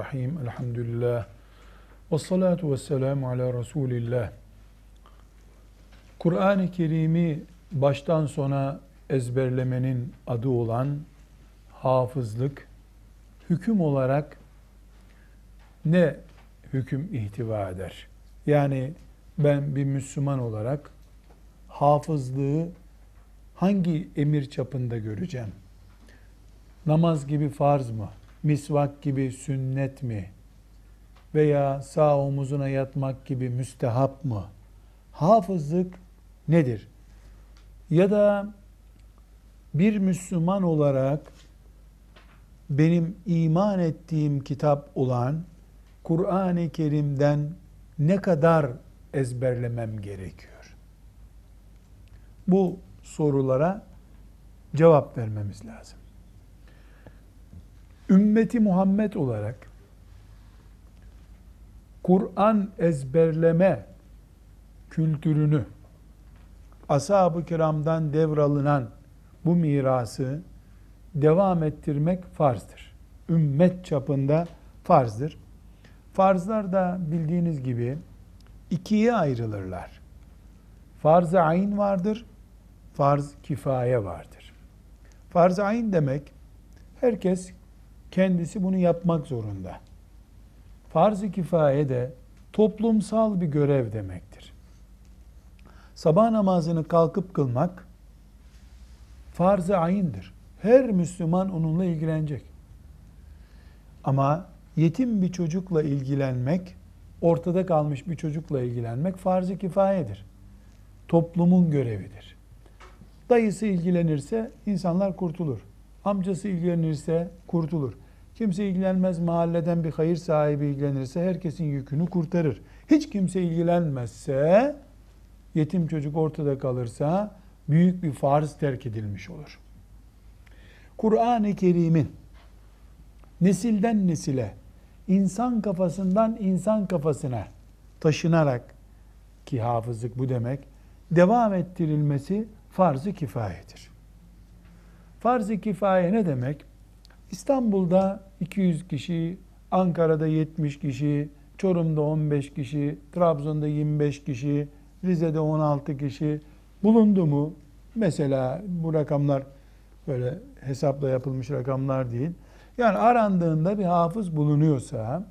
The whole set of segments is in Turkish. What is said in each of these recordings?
Bismillahirrahmanirrahim. Elhamdülillah. Ve salatu ve selamu ala Resulillah. Kur'an-ı Kerim'i baştan sona ezberlemenin adı olan hafızlık, hüküm olarak ne hüküm ihtiva eder? Yani ben bir Müslüman olarak hafızlığı hangi emir çapında göreceğim? Namaz gibi farz mı? Misvak gibi sünnet mi? Veya sağ omuzuna yatmak gibi müstehap mı? Hafızlık nedir? Ya da bir Müslüman olarak benim iman ettiğim kitap olan Kur'an-ı Kerim'den ne kadar ezberlemem gerekiyor? Bu sorulara cevap vermemiz lazım. Ümmeti Muhammed olarak Kur'an ezberleme kültürünü ashab-ı kiramdan devralınan bu mirası devam ettirmek farzdır. Ümmet çapında farzdır. Farzlar da bildiğiniz gibi ikiye ayrılırlar. Farz-ı ayn vardır, farz kifaye vardır. Farz-ı ayn demek herkes kendisi bunu yapmak zorunda. Farz-ı kifaye de toplumsal bir görev demektir. Sabah namazını kalkıp kılmak farz-ı ayindir. Her Müslüman onunla ilgilenecek. Ama yetim bir çocukla ilgilenmek, ortada kalmış bir çocukla ilgilenmek farz-ı kifayedir. Toplumun görevidir. Dayısı ilgilenirse insanlar kurtulur. Amcası ilgilenirse kurtulur. Kimse ilgilenmez mahalleden bir hayır sahibi ilgilenirse herkesin yükünü kurtarır. Hiç kimse ilgilenmezse yetim çocuk ortada kalırsa büyük bir farz terk edilmiş olur. Kur'an-ı Kerim'in nesilden nesile, insan kafasından insan kafasına taşınarak ki hafızlık bu demek, devam ettirilmesi farz-ı kifayedir. Farz-ı kifaye ne demek? İstanbul'da 200 kişi, Ankara'da 70 kişi, Çorum'da 15 kişi, Trabzon'da 25 kişi, Rize'de 16 kişi bulundu mu? Mesela bu rakamlar böyle hesapla yapılmış rakamlar değil. Yani arandığında bir hafız bulunuyorsa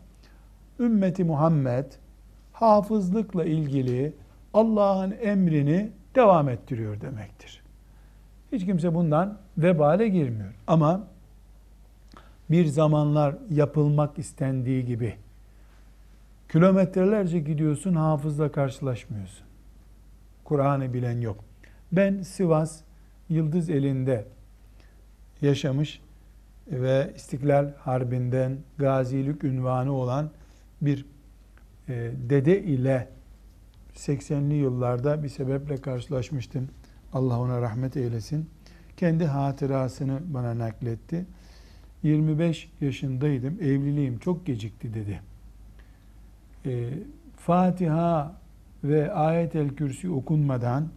ümmeti Muhammed hafızlıkla ilgili Allah'ın emrini devam ettiriyor demektir. Hiç kimse bundan vebale girmiyor. Ama bir zamanlar yapılmak istendiği gibi kilometrelerce gidiyorsun hafızla karşılaşmıyorsun. Kur'an'ı bilen yok. Ben Sivas Yıldız elinde yaşamış ve İstiklal Harbi'nden gazilik ünvanı olan bir e, dede ile 80'li yıllarda bir sebeple karşılaşmıştım. Allah ona rahmet eylesin. Kendi hatırasını bana nakletti. 25 yaşındaydım, evliliğim çok gecikti dedi. E, Fatiha ve ayet-el kürsi okunmadan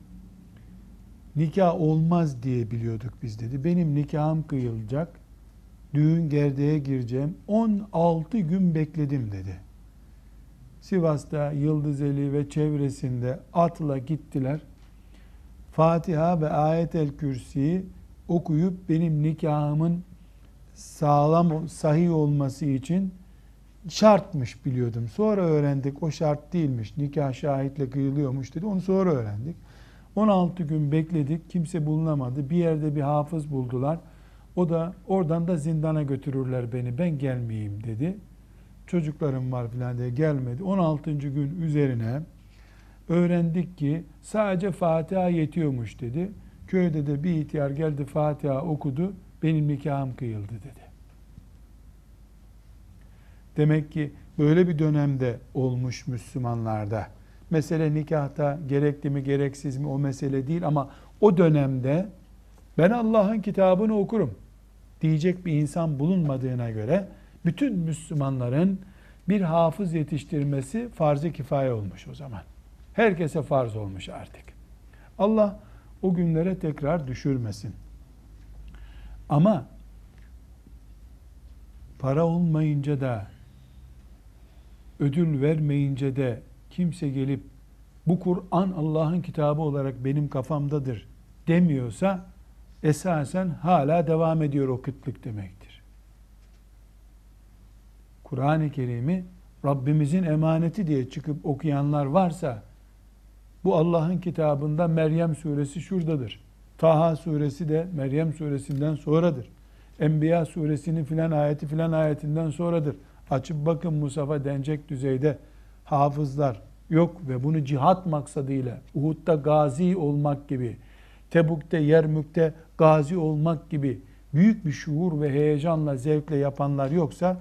nikah olmaz diye biliyorduk biz dedi. Benim nikahım kıyılacak, düğün gerdeğe gireceğim, 16 gün bekledim dedi. Sivas'ta Yıldızeli ve çevresinde atla gittiler. Fatiha ve ayet-el kürsiyi okuyup benim nikahımın sağlam, sahih olması için şartmış biliyordum. Sonra öğrendik o şart değilmiş. Nikah şahitle kıyılıyormuş dedi. Onu sonra öğrendik. 16 gün bekledik. Kimse bulunamadı. Bir yerde bir hafız buldular. O da oradan da zindana götürürler beni. Ben gelmeyeyim dedi. Çocuklarım var filan diye gelmedi. 16. gün üzerine öğrendik ki sadece Fatiha yetiyormuş dedi. Köyde de bir ihtiyar geldi Fatiha okudu. Benim nikahım kıyıldı dedi. Demek ki böyle bir dönemde olmuş Müslümanlarda. Mesele nikahta gerekli mi gereksiz mi o mesele değil ama o dönemde ben Allah'ın kitabını okurum diyecek bir insan bulunmadığına göre bütün Müslümanların bir hafız yetiştirmesi farz-ı kifaye olmuş o zaman. Herkese farz olmuş artık. Allah o günlere tekrar düşürmesin. Ama para olmayınca da ödül vermeyince de kimse gelip bu Kur'an Allah'ın kitabı olarak benim kafamdadır demiyorsa esasen hala devam ediyor o kıtlık demektir. Kur'an-ı Kerim'i Rabbimizin emaneti diye çıkıp okuyanlar varsa bu Allah'ın kitabında Meryem suresi şuradadır. Taha suresi de Meryem suresinden sonradır. Enbiya suresinin filan ayeti filan ayetinden sonradır. Açıp bakın Musaf'a denecek düzeyde hafızlar yok ve bunu cihat maksadıyla Uhud'da gazi olmak gibi, Tebuk'te, Yermük'te gazi olmak gibi büyük bir şuur ve heyecanla, zevkle yapanlar yoksa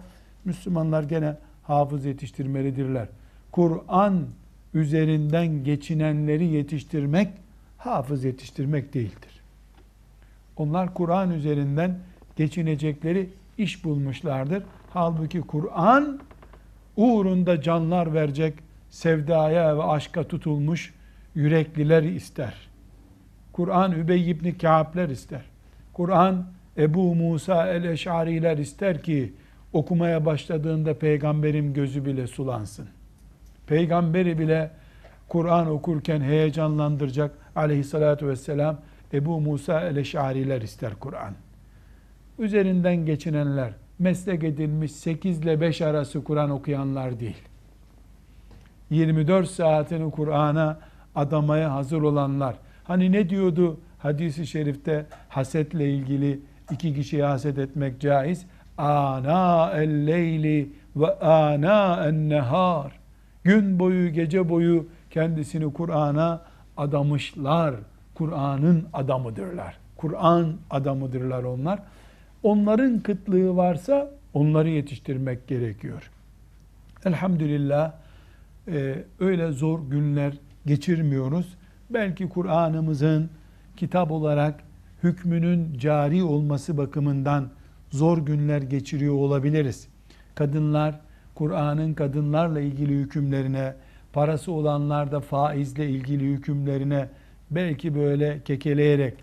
Müslümanlar gene hafız yetiştirmelidirler. Kur'an üzerinden geçinenleri yetiştirmek hafız yetiştirmek değildir. Onlar Kur'an üzerinden geçinecekleri iş bulmuşlardır. Halbuki Kur'an uğrunda canlar verecek, sevdaya ve aşka tutulmuş yürekliler ister. Kur'an Übey ibn Kâb'ler ister. Kur'an Ebu Musa el-Eş'ariler ister ki okumaya başladığında peygamberin gözü bile sulansın. Peygamberi bile Kur'an okurken heyecanlandıracak aleyhissalatü vesselam Ebu Musa el-Eş'ariler ister Kur'an. Üzerinden geçinenler, meslek edilmiş 8 ile 5 arası Kur'an okuyanlar değil. 24 saatini Kur'an'a adamaya hazır olanlar. Hani ne diyordu hadisi şerifte hasetle ilgili iki kişiye haset etmek caiz. Ana el leyli ve ana en nehar. Gün boyu, gece boyu kendisini Kur'an'a adamışlar. Kur'an'ın adamıdırlar. Kur'an adamıdırlar onlar. Onların kıtlığı varsa onları yetiştirmek gerekiyor. Elhamdülillah e, öyle zor günler geçirmiyoruz. Belki Kur'an'ımızın kitap olarak hükmünün cari olması bakımından zor günler geçiriyor olabiliriz. Kadınlar Kur'an'ın kadınlarla ilgili hükümlerine, parası olanlar da faizle ilgili hükümlerine belki böyle kekeleyerek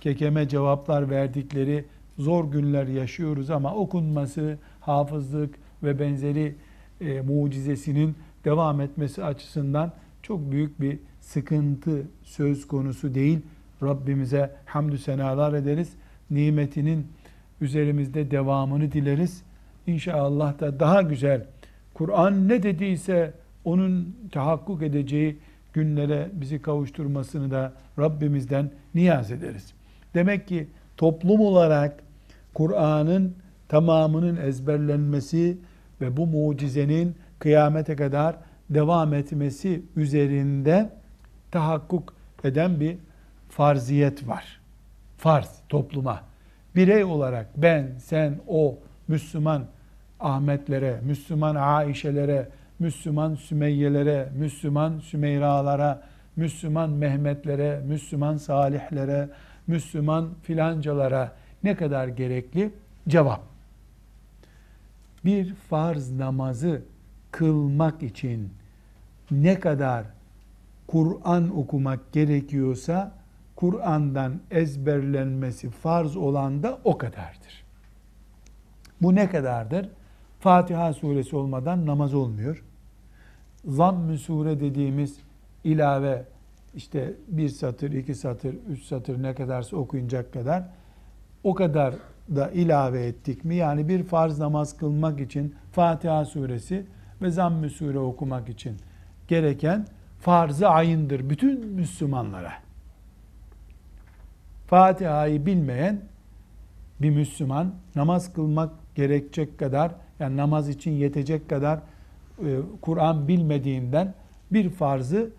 kekeme cevaplar verdikleri zor günler yaşıyoruz ama okunması, hafızlık ve benzeri e, mucizesinin devam etmesi açısından çok büyük bir sıkıntı söz konusu değil. Rabbimize hamdü senalar ederiz. Nimetinin üzerimizde devamını dileriz. İnşallah da daha güzel Kur'an ne dediyse onun tahakkuk edeceği günlere bizi kavuşturmasını da Rabbimizden niyaz ederiz. Demek ki toplum olarak Kur'an'ın tamamının ezberlenmesi ve bu mucizenin kıyamete kadar devam etmesi üzerinde tahakkuk eden bir farziyet var. Farz topluma. Birey olarak ben, sen, o, Müslüman Ahmetlere, Müslüman Aişelere, Müslüman Sümeyyelere, Müslüman Sümeyralara, Müslüman Mehmetlere, Müslüman Salihlere, Müslüman filancalara ne kadar gerekli? Cevap. Bir farz namazı kılmak için ne kadar Kur'an okumak gerekiyorsa Kur'an'dan ezberlenmesi farz olan da o kadardır. Bu ne kadardır? Fatiha suresi olmadan namaz olmuyor. Zamm-ı sure dediğimiz ilave işte bir satır, iki satır, üç satır ne kadarsa okuyacak kadar o kadar da ilave ettik mi? Yani bir farz namaz kılmak için Fatiha suresi ve Zamm-ı sure okumak için gereken farz-ı ayındır bütün Müslümanlara. Fatiha'yı bilmeyen bir Müslüman namaz kılmak gerekecek kadar yani namaz için yetecek kadar e, Kur'an bilmediğinden bir farzı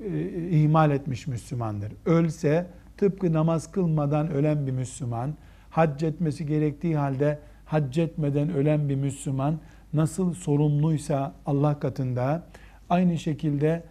e, ihmal etmiş Müslümandır. Ölse tıpkı namaz kılmadan ölen bir Müslüman, hac etmesi gerektiği halde hac etmeden ölen bir Müslüman nasıl sorumluysa Allah katında aynı şekilde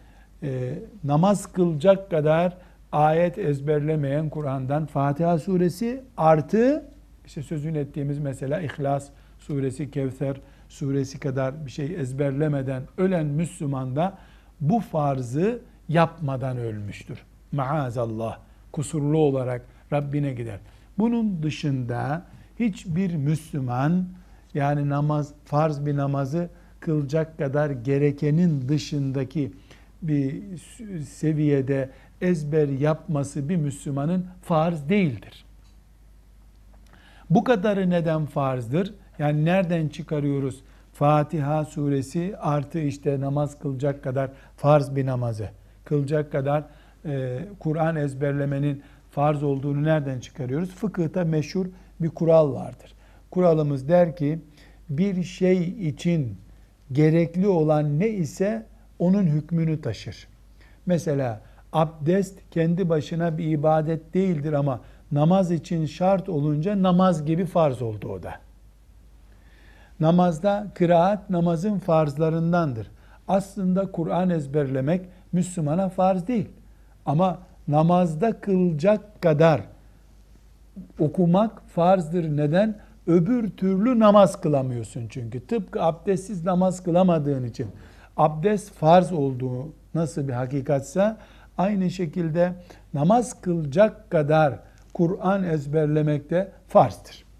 e, namaz kılacak kadar ayet ezberlemeyen Kur'an'dan Fatiha suresi artı işte sözünü ettiğimiz mesela İhlas suresi, Kevser suresi kadar bir şey ezberlemeden ölen Müslüman da bu farzı yapmadan ölmüştür. Maazallah kusurlu olarak Rabbine gider. Bunun dışında hiçbir Müslüman Yani namaz, farz bir namazı kılacak kadar gerekenin dışındaki bir seviyede ezber yapması bir Müslümanın farz değildir. Bu kadarı neden farzdır? Yani nereden çıkarıyoruz? Fatiha suresi artı işte namaz kılacak kadar farz bir namazı, kılacak kadar e, Kur'an ezberlemenin farz olduğunu nereden çıkarıyoruz? Fıkıhta meşhur bir kural vardır. Kuralımız der ki bir şey için gerekli olan ne ise onun hükmünü taşır. Mesela abdest kendi başına bir ibadet değildir ama namaz için şart olunca namaz gibi farz oldu o da. Namazda kıraat namazın farzlarındandır. Aslında Kur'an ezberlemek Müslümana farz değil. Ama namazda kılacak kadar okumak farzdır. Neden? Öbür türlü namaz kılamıyorsun çünkü. Tıpkı abdestsiz namaz kılamadığın için. Abdest farz olduğu nasıl bir hakikatse aynı şekilde namaz kılacak kadar Kur'an ezberlemek de farzdır.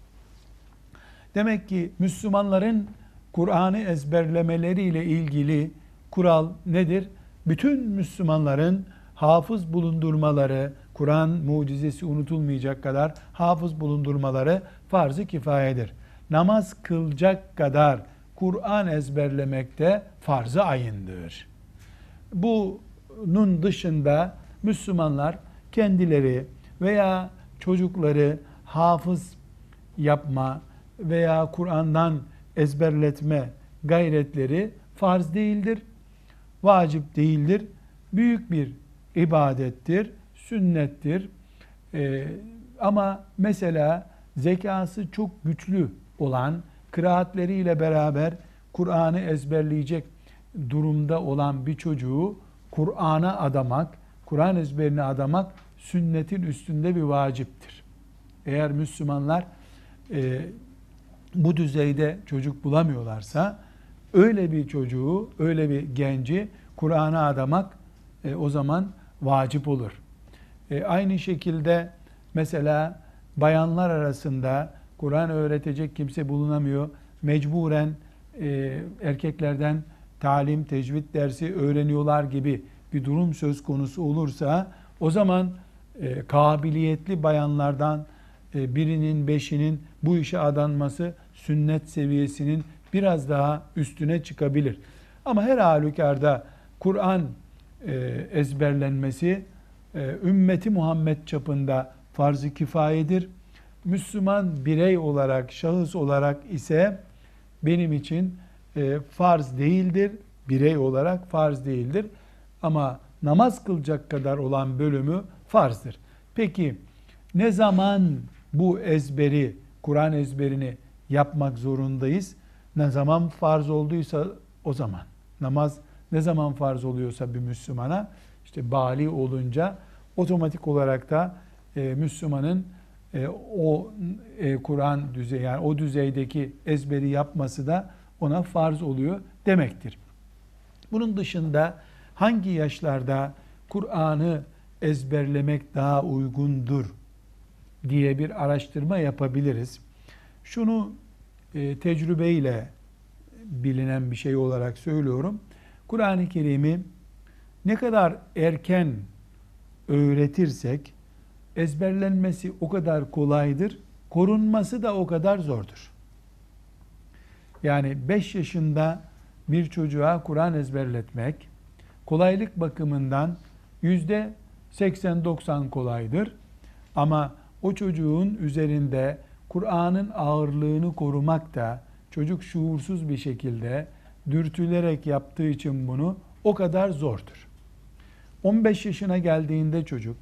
Demek ki Müslümanların Kur'an'ı ezberlemeleriyle ilgili kural nedir? Bütün Müslümanların hafız bulundurmaları, Kur'an mucizesi unutulmayacak kadar hafız bulundurmaları farz-ı kifayedir. Namaz kılacak kadar Kur'an ezberlemek de farz-ı ayındır. Bunun dışında Müslümanlar kendileri veya çocukları hafız yapma veya Kur'an'dan ezberletme gayretleri farz değildir, vacip değildir. Büyük bir ibadettir, sünnettir. Ee, ama mesela zekası çok güçlü olan, kıraatleriyle beraber Kur'an'ı ezberleyecek durumda olan bir çocuğu Kur'an'a adamak, Kur'an ezberine adamak sünnetin üstünde bir vaciptir. Eğer Müslümanlar e, bu düzeyde çocuk bulamıyorlarsa öyle bir çocuğu, öyle bir genci Kur'an'a adamak e, o zaman vacip olur. E, aynı şekilde mesela bayanlar arasında Kur'an öğretecek kimse bulunamıyor. Mecburen e, erkeklerden talim, tecvid dersi öğreniyorlar gibi bir durum söz konusu olursa o zaman e, kabiliyetli bayanlardan e, birinin beşinin bu işe adanması sünnet seviyesinin biraz daha üstüne çıkabilir. Ama her halükarda Kur'an e, ezberlenmesi e, ümmeti Muhammed çapında farz-ı kifayedir. Müslüman birey olarak, şahıs olarak ise benim için e, farz değildir. Birey olarak farz değildir. Ama namaz kılacak kadar olan bölümü farzdır. Peki ne zaman bu ezberi, Kur'an ezberini yapmak zorundayız? Ne zaman farz olduysa o zaman. Namaz ne zaman farz oluyorsa bir Müslümana işte bali olunca otomatik olarak da e, Müslümanın e, o e, Kur'an düzeyi yani o düzeydeki ezberi yapması da ona farz oluyor demektir. Bunun dışında hangi yaşlarda Kur'an'ı ezberlemek daha uygundur diye bir araştırma yapabiliriz. Şunu e, tecrübeyle bilinen bir şey olarak söylüyorum. Kur'an-ı Kerim'i ne kadar erken öğretirsek ezberlenmesi o kadar kolaydır, korunması da o kadar zordur. Yani 5 yaşında bir çocuğa Kur'an ezberletmek kolaylık bakımından yüzde 80-90 kolaydır. Ama o çocuğun üzerinde Kur'an'ın ağırlığını korumak da çocuk şuursuz bir şekilde dürtülerek yaptığı için bunu o kadar zordur. 15 yaşına geldiğinde çocuk,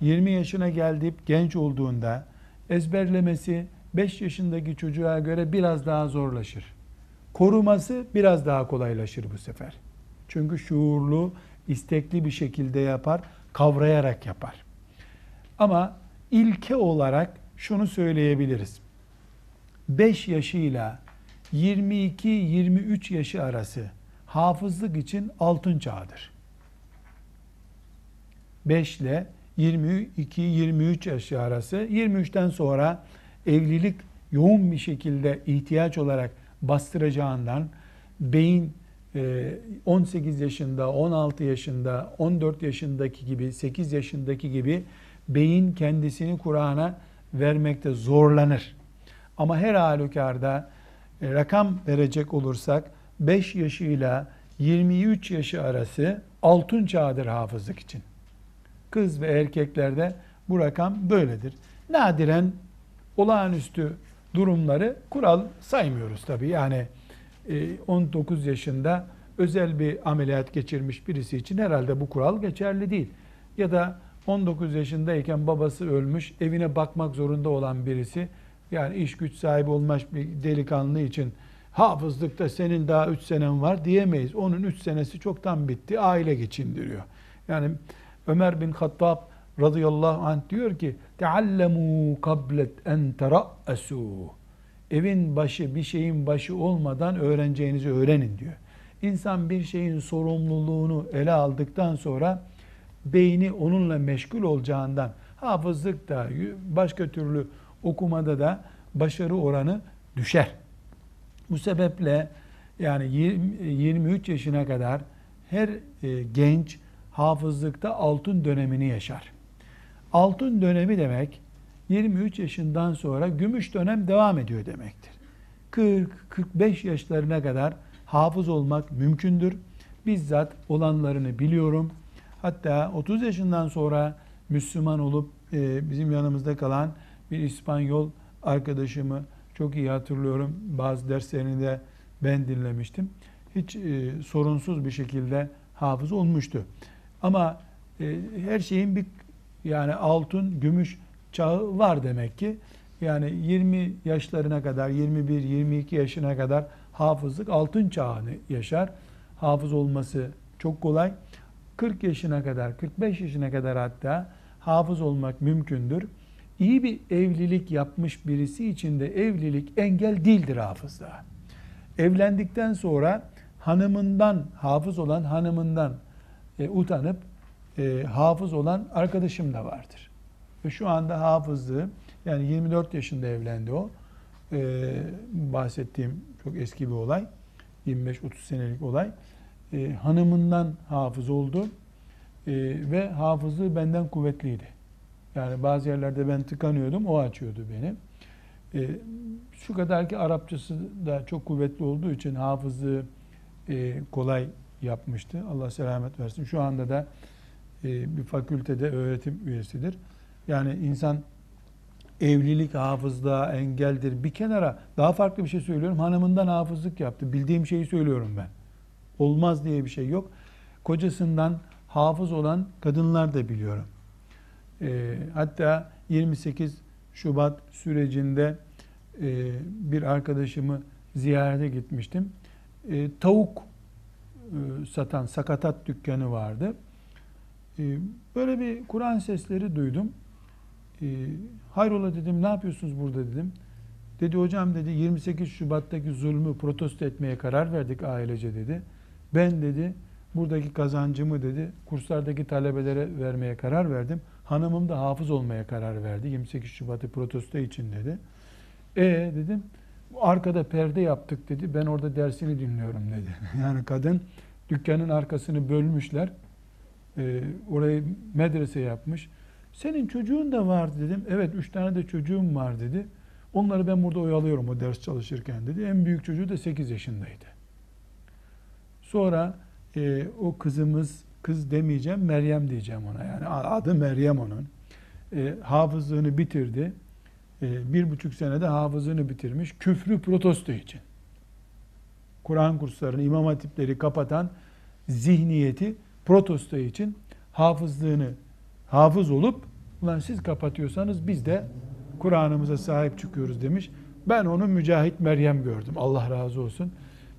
20 yaşına geldiğip genç olduğunda ezberlemesi 5 yaşındaki çocuğa göre biraz daha zorlaşır. Koruması biraz daha kolaylaşır bu sefer. Çünkü şuurlu, istekli bir şekilde yapar, kavrayarak yapar. Ama ilke olarak şunu söyleyebiliriz. 5 yaşıyla 22-23 yaşı arası hafızlık için altın çağdır. 5 ile 22-23 yaşı arası 23'ten sonra evlilik yoğun bir şekilde ihtiyaç olarak bastıracağından beyin 18 yaşında, 16 yaşında, 14 yaşındaki gibi, 8 yaşındaki gibi beyin kendisini Kur'an'a vermekte zorlanır. Ama her halükarda e, rakam verecek olursak 5 yaşıyla 23 yaşı arası altın çağdır hafızlık için. Kız ve erkeklerde bu rakam böyledir. Nadiren olağanüstü durumları kural saymıyoruz tabii. Yani 19 e, yaşında özel bir ameliyat geçirmiş birisi için herhalde bu kural geçerli değil. Ya da 19 yaşındayken babası ölmüş, evine bakmak zorunda olan birisi, yani iş güç sahibi olmuş bir delikanlı için hafızlıkta senin daha 3 senen var diyemeyiz. Onun 3 senesi çoktan bitti, aile geçindiriyor. Yani Ömer bin Hattab radıyallahu anh diyor ki teallemu kablet en terassu evin başı bir şeyin başı olmadan öğreneceğinizi öğrenin diyor. İnsan bir şeyin sorumluluğunu ele aldıktan sonra beyni onunla meşgul olacağından hafızlık da başka türlü okumada da başarı oranı düşer. Bu sebeple yani 23 yaşına kadar her e, genç hafızlıkta altın dönemini yaşar. Altın dönemi demek 23 yaşından sonra gümüş dönem devam ediyor demektir. 40-45 yaşlarına kadar hafız olmak mümkündür. Bizzat olanlarını biliyorum. Hatta 30 yaşından sonra Müslüman olup e, bizim yanımızda kalan bir İspanyol arkadaşımı çok iyi hatırlıyorum. Bazı derslerini de ben dinlemiştim. Hiç e, sorunsuz bir şekilde hafız olmuştu. Ama e, her şeyin bir yani altın, gümüş çağı var demek ki. Yani 20 yaşlarına kadar, 21-22 yaşına kadar hafızlık altın çağını yaşar. Hafız olması çok kolay. 40 yaşına kadar, 45 yaşına kadar hatta hafız olmak mümkündür. İyi bir evlilik yapmış birisi için de evlilik engel değildir hafızlığa. Evlendikten sonra hanımından, hafız olan hanımından e, utanıp e, hafız olan arkadaşım da vardır. Ve şu anda hafızlığı, yani 24 yaşında evlendi o. E, bahsettiğim çok eski bir olay. 25-30 senelik olay. E, hanımından hafız oldu. E, ve hafızlığı benden kuvvetliydi. Yani bazı yerlerde ben tıkanıyordum, o açıyordu beni. E, şu kadar ki Arapçası da çok kuvvetli olduğu için hafızlığı e, kolay yapmıştı. Allah selamet versin. Şu anda da e, bir fakültede öğretim üyesidir. Yani insan evlilik hafızlığa engeldir. Bir kenara daha farklı bir şey söylüyorum. Hanımından hafızlık yaptı. Bildiğim şeyi söylüyorum ben. Olmaz diye bir şey yok. Kocasından hafız olan kadınlar da biliyorum. E, hatta 28 Şubat sürecinde e, bir arkadaşımı ziyarete gitmiştim. E, tavuk e, satan sakatat dükkanı vardı. E, böyle bir Kur'an sesleri duydum. E, hayrola dedim ne yapıyorsunuz burada dedim. Dedi hocam dedi 28 Şubat'taki zulmü protesto etmeye karar verdik ailece dedi. Ben dedi buradaki kazancımı dedi kurslardaki talebelere vermeye karar verdim. Hanımım da hafız olmaya karar verdi 28 Şubat'ı protesto için dedi. E dedim arkada perde yaptık dedi. Ben orada dersini dinliyorum dedi. Yani kadın dükkanın arkasını bölmüşler. E, orayı medrese yapmış. Senin çocuğun da var dedim. Evet üç tane de çocuğum var dedi. Onları ben burada oyalıyorum o ders çalışırken dedi. En büyük çocuğu da 8 yaşındaydı. Sonra e, o kızımız, kız demeyeceğim, Meryem diyeceğim ona yani. Adı Meryem onun. E, hafızlığını bitirdi. E, bir buçuk senede hafızlığını bitirmiş. Küfrü protesto için. Kur'an kurslarını, imam hatipleri kapatan zihniyeti protesto için hafızlığını hafız olup ulan siz kapatıyorsanız biz de Kur'an'ımıza sahip çıkıyoruz demiş. Ben onu Mücahit Meryem gördüm. Allah razı olsun.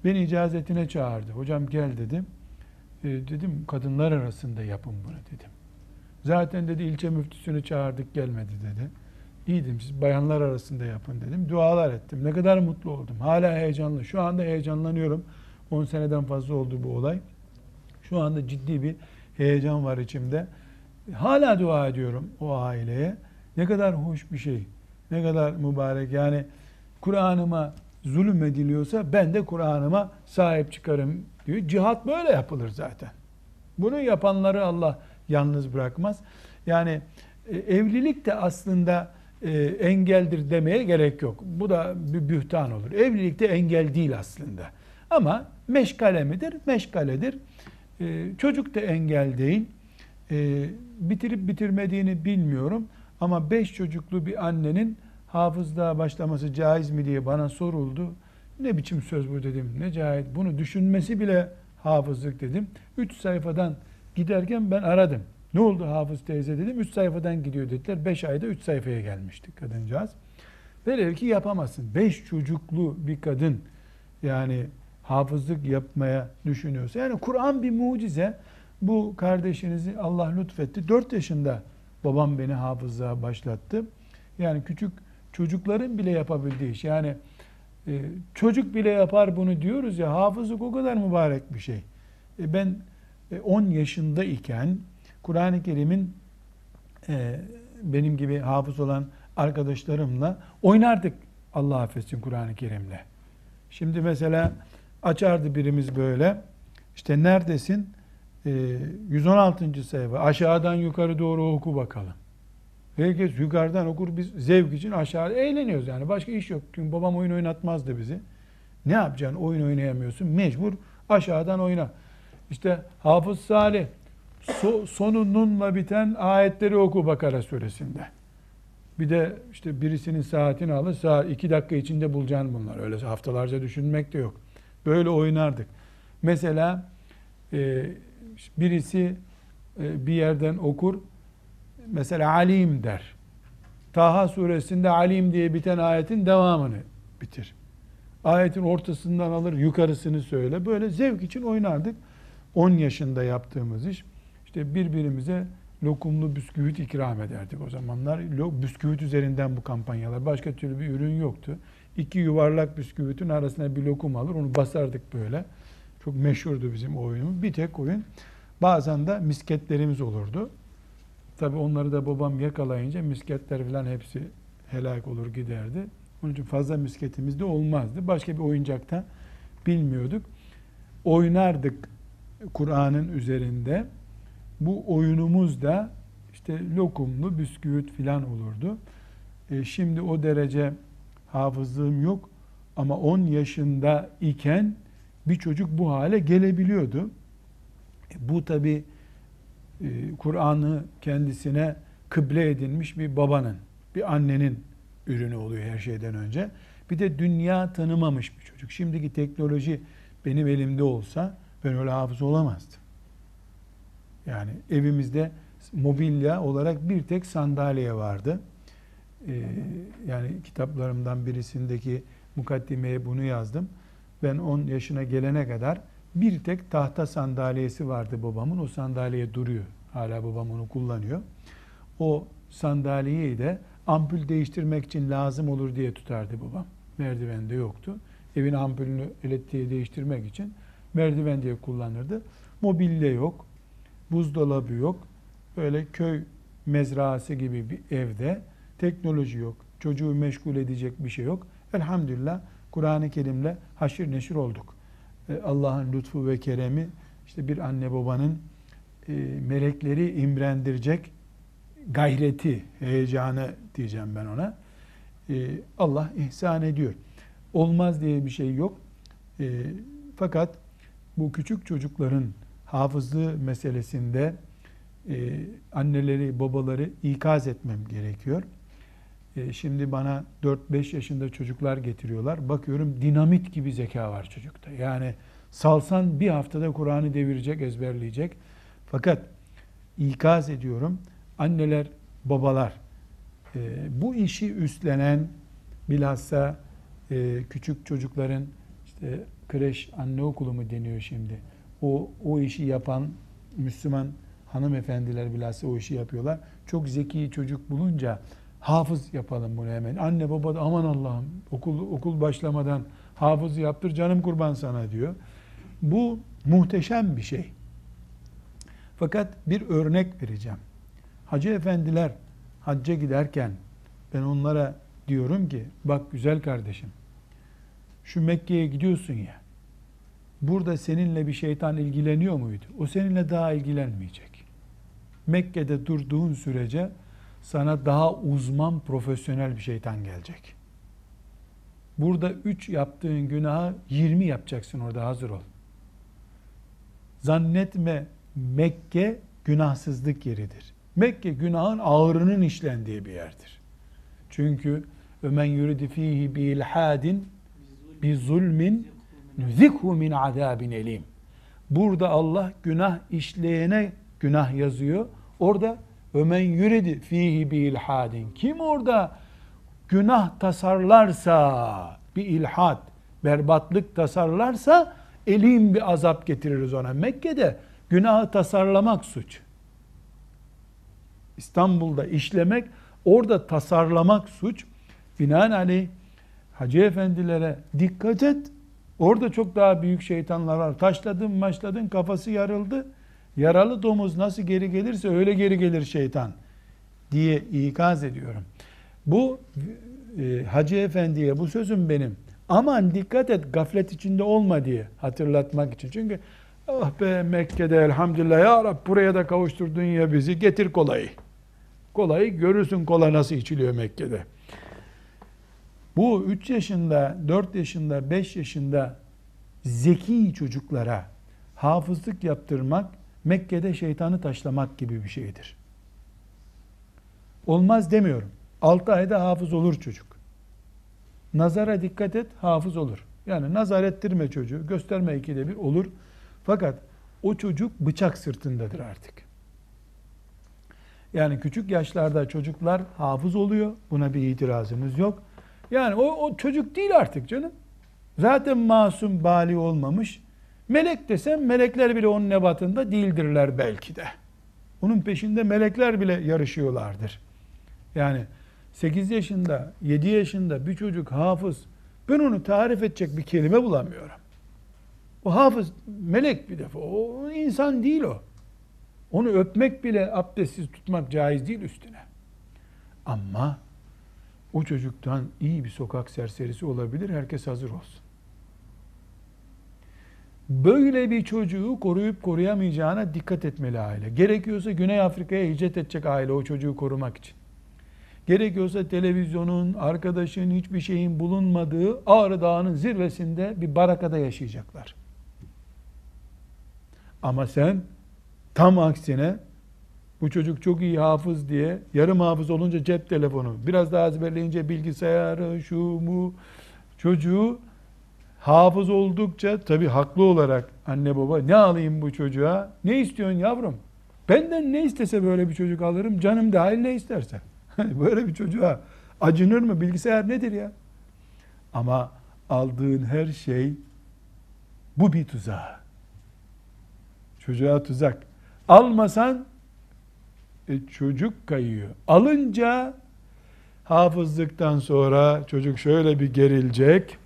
Beni icazetine çağırdı. Hocam gel dedim. E, dedim kadınlar arasında yapın bunu dedim. Zaten dedi ilçe müftüsünü çağırdık gelmedi dedi. İyi siz bayanlar arasında yapın dedim. Dualar ettim. Ne kadar mutlu oldum. Hala heyecanlı. Şu anda heyecanlanıyorum. 10 seneden fazla oldu bu olay. Şu anda ciddi bir heyecan var içimde. Hala dua ediyorum o aileye. Ne kadar hoş bir şey. Ne kadar mübarek. Yani Kur'an'ıma zulüm ediliyorsa ben de Kur'an'ıma sahip çıkarım diyor. Cihat böyle yapılır zaten. Bunu yapanları Allah yalnız bırakmaz. Yani e, evlilik de aslında e, engeldir demeye gerek yok. Bu da bir bühtan olur. Evlilik de engel değil aslında. Ama meşgale midir? Meşgaledir. E, çocuk da engel değil. Bitirip bitirmediğini bilmiyorum. Ama beş çocuklu bir annenin hafızlığa başlaması caiz mi diye bana soruldu. Ne biçim söz bu dedim. Ne caiz. Bunu düşünmesi bile hafızlık dedim. Üç sayfadan giderken ben aradım. Ne oldu hafız teyze dedim. Üç sayfadan gidiyor dediler. Beş ayda üç sayfaya gelmiştik kadıncağız. Velev ki yapamazsın. Beş çocuklu bir kadın yani hafızlık yapmaya düşünüyorsa. Yani Kur'an bir mucize. Bu kardeşinizi Allah lütfetti. Dört yaşında babam beni hafızlığa başlattı. Yani küçük çocukların bile yapabildiği iş. Yani e, çocuk bile yapar bunu diyoruz ya hafızlık o kadar mübarek bir şey. E, ben e, 10 yaşında iken Kur'an-ı Kerim'in e, benim gibi hafız olan arkadaşlarımla oynardık Allah affetsin Kur'an-ı Kerim'le. Şimdi mesela açardı birimiz böyle işte neredesin? E, 116. sayfa aşağıdan yukarı doğru oku bakalım. Herkes yukarıdan okur biz zevk için aşağıda eğleniyoruz yani başka iş yok. Çünkü babam oyun oynatmazdı bizi. Ne yapacaksın oyun oynayamıyorsun mecbur aşağıdan oyna. İşte Hafız Salih so, sonu nunla biten ayetleri oku Bakara suresinde. Bir de işte birisinin saatini alır, saat iki dakika içinde bulacaksın bunlar. Öyle haftalarca düşünmek de yok. Böyle oynardık. Mesela e, birisi e, bir yerden okur, mesela alim der. Taha suresinde alim diye biten ayetin devamını bitir. Ayetin ortasından alır, yukarısını söyle. Böyle zevk için oynardık. 10 yaşında yaptığımız iş. İşte birbirimize lokumlu bisküvit ikram ederdik o zamanlar. Bisküvit üzerinden bu kampanyalar. Başka türlü bir ürün yoktu. İki yuvarlak bisküvitin arasına bir lokum alır. Onu basardık böyle. Çok meşhurdu bizim oyunumuz. Bir tek oyun. Bazen de misketlerimiz olurdu. Tabi onları da babam yakalayınca misketler falan hepsi helak olur giderdi. Onun için fazla misketimiz de olmazdı. Başka bir oyuncakta bilmiyorduk. Oynardık Kur'an'ın üzerinde. Bu oyunumuz da işte lokumlu bisküvit filan olurdu. E şimdi o derece hafızlığım yok ama 10 yaşında iken bir çocuk bu hale gelebiliyordu. E bu tabi e, Kur'an'ı kendisine kıble edinmiş bir babanın, bir annenin ürünü oluyor her şeyden önce. Bir de dünya tanımamış bir çocuk. Şimdiki teknoloji benim elimde olsa ben öyle hafız olamazdım. Yani evimizde mobilya olarak bir tek sandalye vardı. Ee, yani kitaplarımdan birisindeki mukaddimeye bunu yazdım. Ben 10 yaşına gelene kadar bir tek tahta sandalyesi vardı babamın. O sandalye duruyor. Hala babam onu kullanıyor. O sandalyeyi de ampul değiştirmek için lazım olur diye tutardı babam. Merdivende yoktu. Evin ampulünü elektriği değiştirmek için merdiven diye kullanırdı. Mobilya yok, buzdolabı yok. Böyle köy mezrası gibi bir evde teknoloji yok. Çocuğu meşgul edecek bir şey yok. Elhamdülillah Kur'an-ı Kerim'le haşir neşir olduk. E, Allah'ın lütfu ve keremi işte bir anne babanın e, melekleri imrendirecek gayreti, heyecanı diyeceğim ben ona. E, Allah ihsan ediyor. Olmaz diye bir şey yok. Fakat bu küçük çocukların hafızlığı meselesinde anneleri, babaları ikaz etmem gerekiyor. Şimdi bana 4-5 yaşında çocuklar getiriyorlar. Bakıyorum dinamit gibi zeka var çocukta. Yani salsan bir haftada Kur'an'ı devirecek, ezberleyecek. Fakat ikaz ediyorum anneler, babalar e, bu işi üstlenen bilhassa e, küçük çocukların işte kreş, anne okulu mu deniyor şimdi. O, o işi yapan Müslüman hanımefendiler bilhassa o işi yapıyorlar. Çok zeki çocuk bulunca hafız yapalım bunu hemen. Anne baba da aman Allah'ım okul, okul başlamadan hafız yaptır canım kurban sana diyor. Bu muhteşem bir şey. Fakat bir örnek vereceğim. Hacı efendiler hacca giderken ben onlara diyorum ki bak güzel kardeşim şu Mekke'ye gidiyorsun ya burada seninle bir şeytan ilgileniyor muydu? O seninle daha ilgilenmeyecek. Mekke'de durduğun sürece sana daha uzman profesyonel bir şeytan gelecek. Burada 3 yaptığın günahı 20 yapacaksın orada hazır ol. Zannetme Mekke günahsızlık yeridir. Mekke günahın ağırının işlendiği bir yerdir. Çünkü ömen yuridi fihi bi ilhadin bi zulmin nuzikhu min azabin elim. Burada Allah günah işleyene günah yazıyor. Orada ömen yuridi fihi bi ilhadin. Kim orada günah tasarlarsa bir ilhat, berbatlık tasarlarsa elim bir azap getiririz ona. Mekke'de günahı tasarlamak suç. İstanbul'da işlemek, orada tasarlamak suç. Binaenaleyh Hacı efendilere dikkat et. Orada çok daha büyük şeytanlar var. Taşladın maçladın kafası yarıldı. Yaralı domuz nasıl geri gelirse öyle geri gelir şeytan diye ikaz ediyorum. Bu e, Hacı Efendi'ye bu sözüm benim. Aman dikkat et gaflet içinde olma diye hatırlatmak için. Çünkü ah be Mekke'de elhamdülillah ya Rab buraya da kavuşturdun ya bizi getir kolayı. Kolayı görürsün kola nasıl içiliyor Mekke'de. Bu 3 yaşında, 4 yaşında, 5 yaşında zeki çocuklara hafızlık yaptırmak Mekke'de şeytanı taşlamak gibi bir şeydir. Olmaz demiyorum. 6 ayda hafız olur çocuk. Nazara dikkat et, hafız olur. Yani nazar ettirme çocuğu, gösterme ikide bir olur. Fakat o çocuk bıçak sırtındadır artık. Yani küçük yaşlarda çocuklar hafız oluyor. Buna bir itirazımız yok. Yani o, o çocuk değil artık canım. Zaten masum bali olmamış. Melek desem melekler bile onun nebatında değildirler belki de. Onun peşinde melekler bile yarışıyorlardır. Yani 8 yaşında, 7 yaşında bir çocuk hafız. Ben onu tarif edecek bir kelime bulamıyorum. O hafız melek bir defa. O insan değil o. Onu öpmek bile abdestsiz tutmak caiz değil üstüne. Ama o çocuktan iyi bir sokak serserisi olabilir. Herkes hazır olsun. Böyle bir çocuğu koruyup koruyamayacağına dikkat etmeli aile. Gerekiyorsa Güney Afrika'ya hicret edecek aile o çocuğu korumak için. Gerekiyorsa televizyonun, arkadaşın, hiçbir şeyin bulunmadığı Ağrı Dağı'nın zirvesinde bir barakada yaşayacaklar. Ama sen tam aksine bu çocuk çok iyi hafız diye yarım hafız olunca cep telefonu, biraz daha ezberleyince bilgisayarı, şu mu çocuğu hafız oldukça tabi haklı olarak anne baba ne alayım bu çocuğa? Ne istiyorsun yavrum? Benden ne istese böyle bir çocuk alırım. Canım dahil ne isterse. böyle bir çocuğa acınır mı? Bilgisayar nedir ya? Ama aldığın her şey bu bir tuzak. Çocuğa tuzak. Almasan e, çocuk kayıyor. Alınca hafızlıktan sonra çocuk şöyle bir gerilecek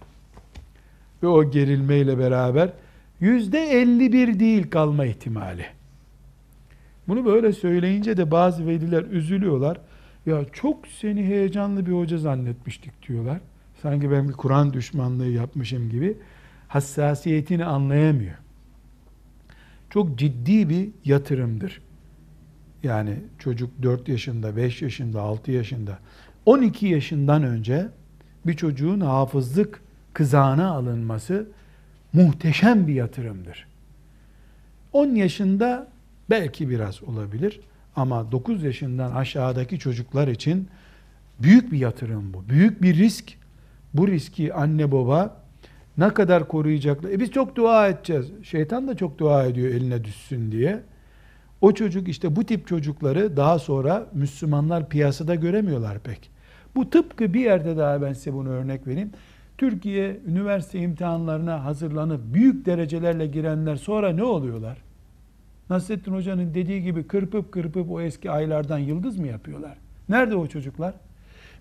ve o gerilmeyle beraber yüzde elli bir değil kalma ihtimali. Bunu böyle söyleyince de bazı veliler üzülüyorlar. Ya çok seni heyecanlı bir hoca zannetmiştik diyorlar. Sanki ben bir Kur'an düşmanlığı yapmışım gibi. Hassasiyetini anlayamıyor. Çok ciddi bir yatırımdır. Yani çocuk 4 yaşında, 5 yaşında, 6 yaşında, 12 yaşından önce bir çocuğun hafızlık kızağına alınması muhteşem bir yatırımdır. 10 yaşında belki biraz olabilir ama 9 yaşından aşağıdaki çocuklar için büyük bir yatırım bu. Büyük bir risk. Bu riski anne baba ne kadar koruyacaklar? E biz çok dua edeceğiz. Şeytan da çok dua ediyor eline düşsün diye. O çocuk işte bu tip çocukları daha sonra Müslümanlar piyasada göremiyorlar pek. Bu tıpkı bir yerde daha ben size bunu örnek vereyim. Türkiye üniversite imtihanlarına hazırlanıp büyük derecelerle girenler sonra ne oluyorlar? Nasrettin Hoca'nın dediği gibi kırpıp kırpıp o eski aylardan yıldız mı yapıyorlar? Nerede o çocuklar?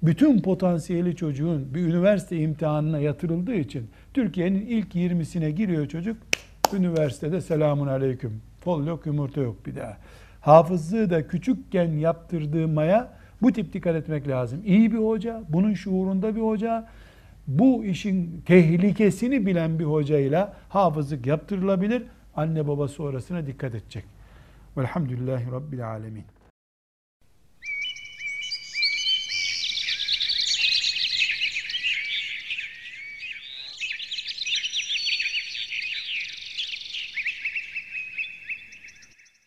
Bütün potansiyeli çocuğun bir üniversite imtihanına yatırıldığı için Türkiye'nin ilk 20'sine giriyor çocuk. Üniversitede selamun aleyküm. Fol yok yumurta yok bir daha. Hafızlığı da küçükken yaptırdığı maya Bu tip dikkat etmek lazım. İyi bir hoca, bunun şuurunda bir hoca, bu işin tehlikesini bilen bir hocayla hafızlık yaptırılabilir. Anne baba sonrasına dikkat edecek. Velhamdülillahi Rabbil Alemin.